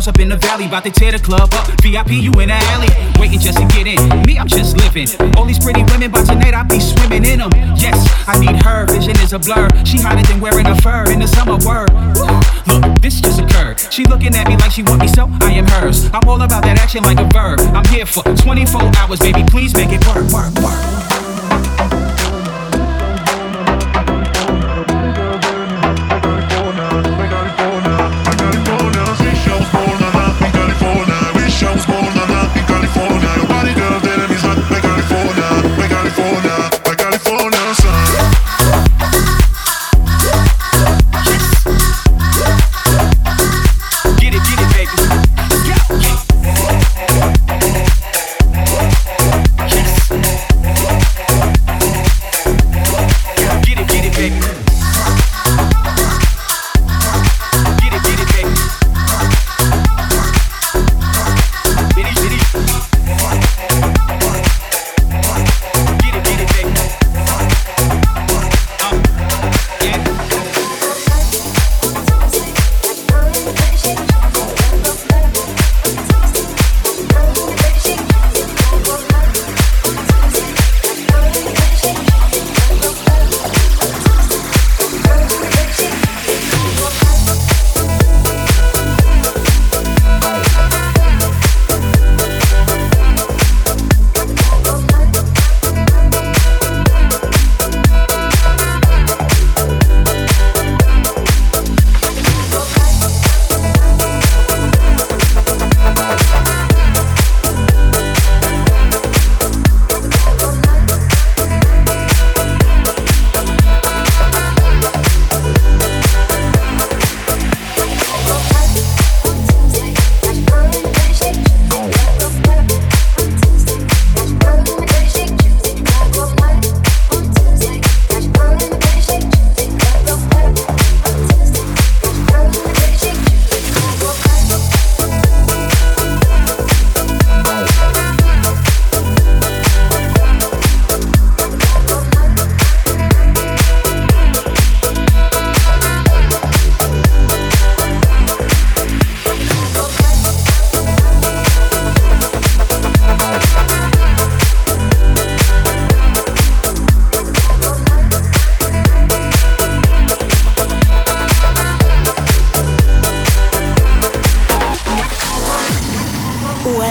house up in the valley. About to tear the club up. VIP, you in the alley. Waiting just to get in. Me, I'm just living. All these pretty women, by tonight I'll be swimming in them. Yes, I need her. Vision is a blur. She hotter than wearing a fur in the summer word. Look, this just occurred. She looking at me like she want me, so I am hers. I'm all about that action like a verb. I'm here for 24 hours, baby. Please make it work, work, work.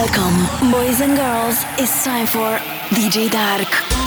Welcome, boys and girls. It's time for DJ Dark.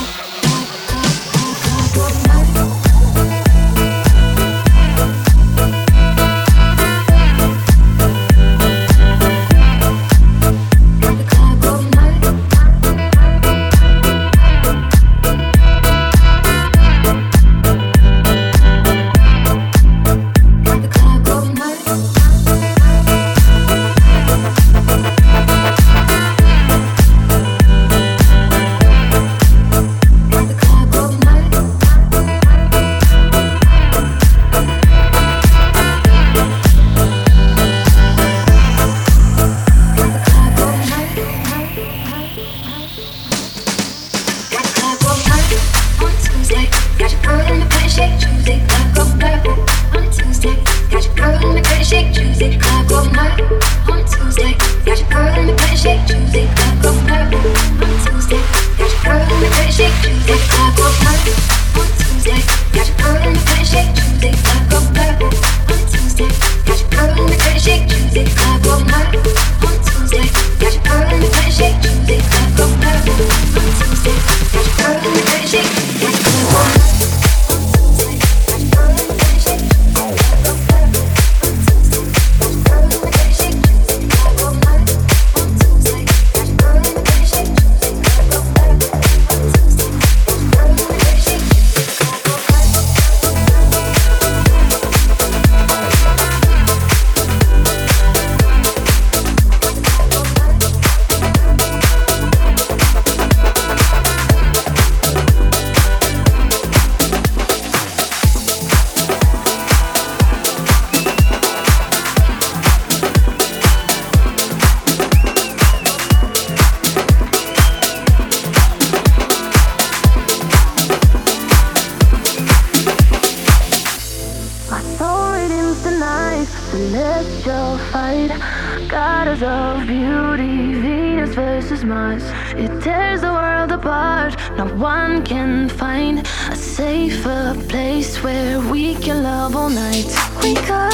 can find a safer place where we can love all night. We go,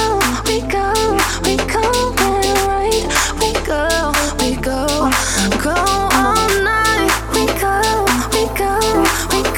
we go, we go, we're right. We go, we go, go all night. We go, we go, we go.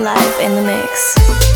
live in the mix.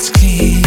By my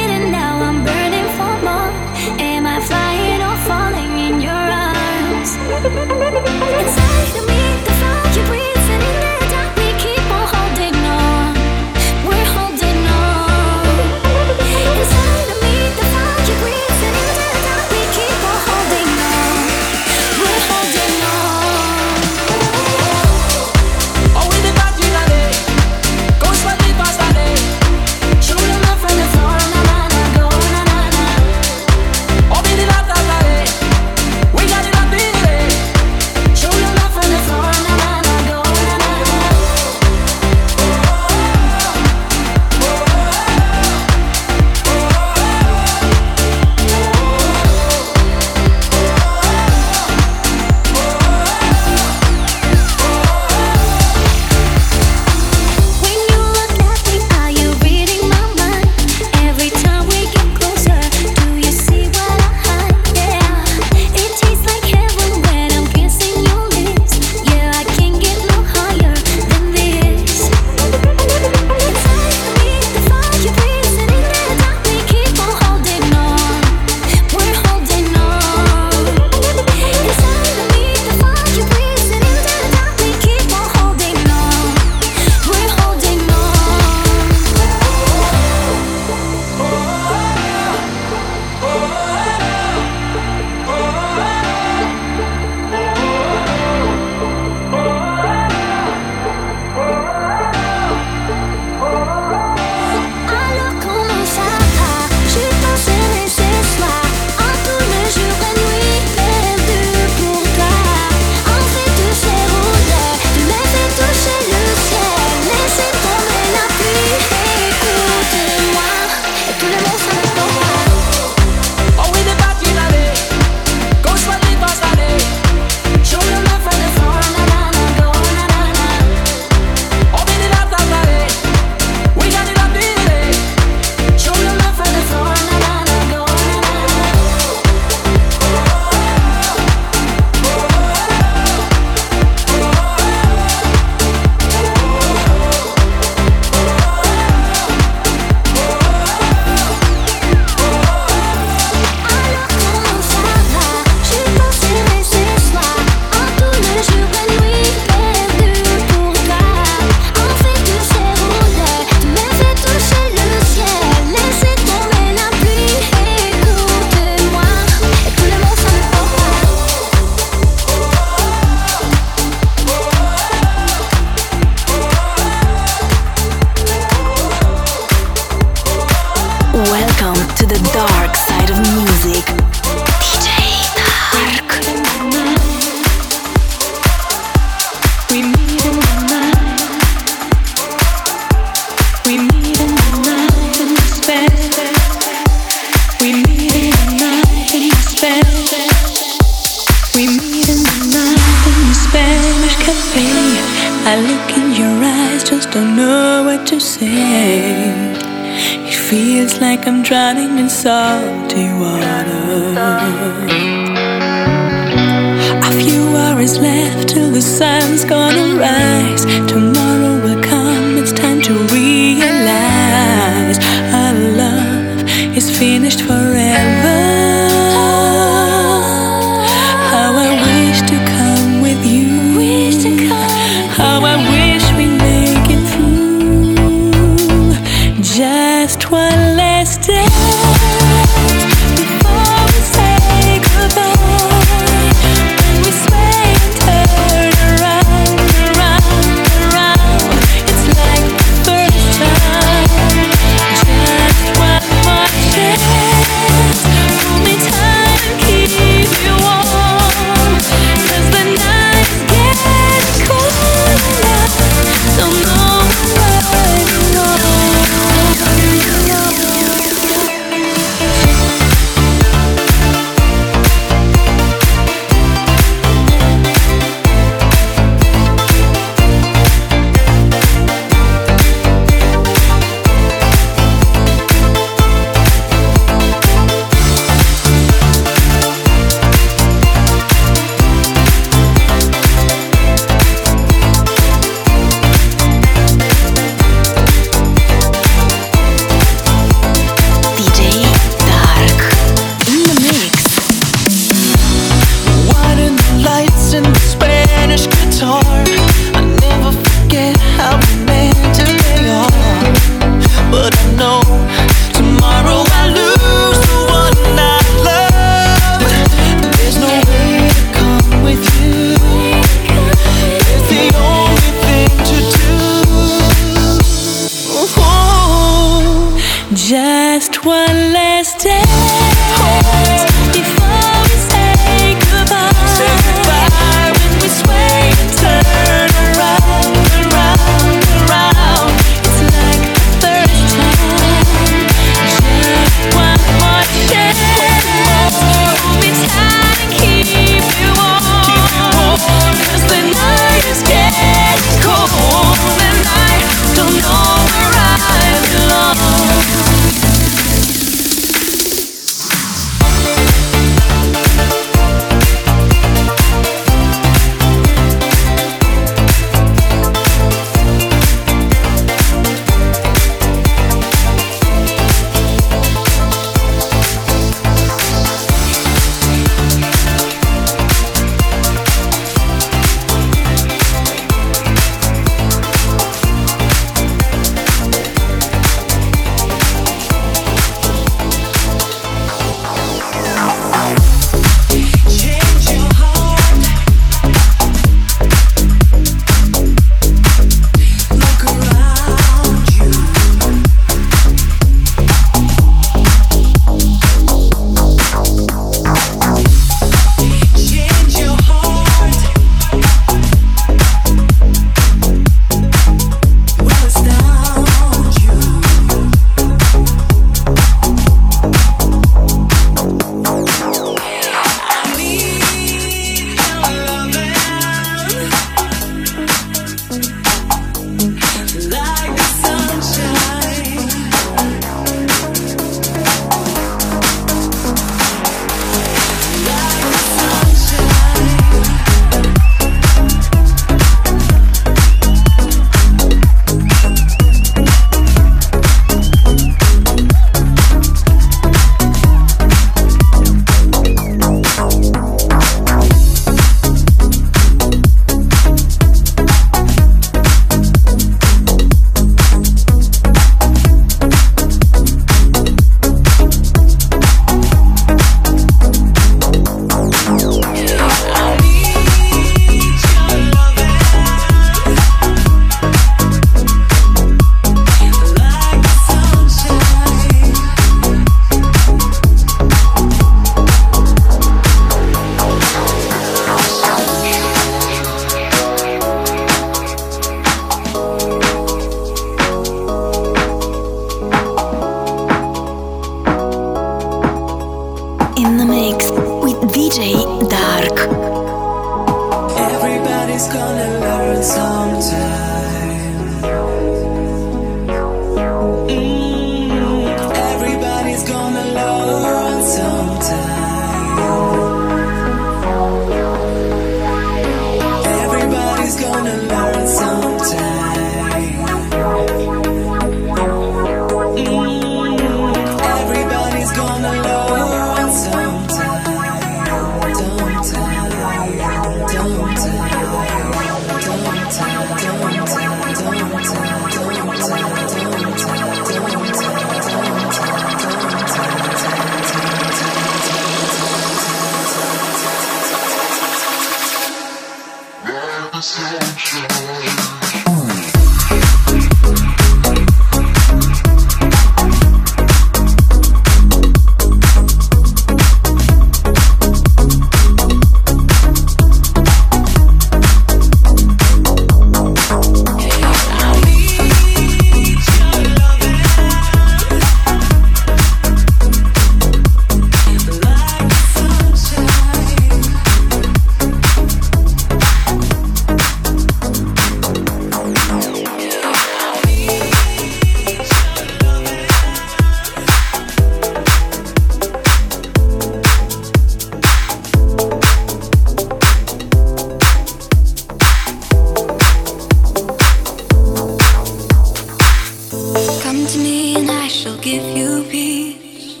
give you peace.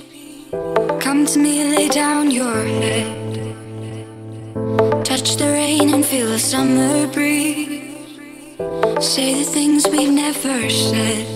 Come to me, lay down your head. Touch the rain and feel the summer breeze. Say the things we've never said.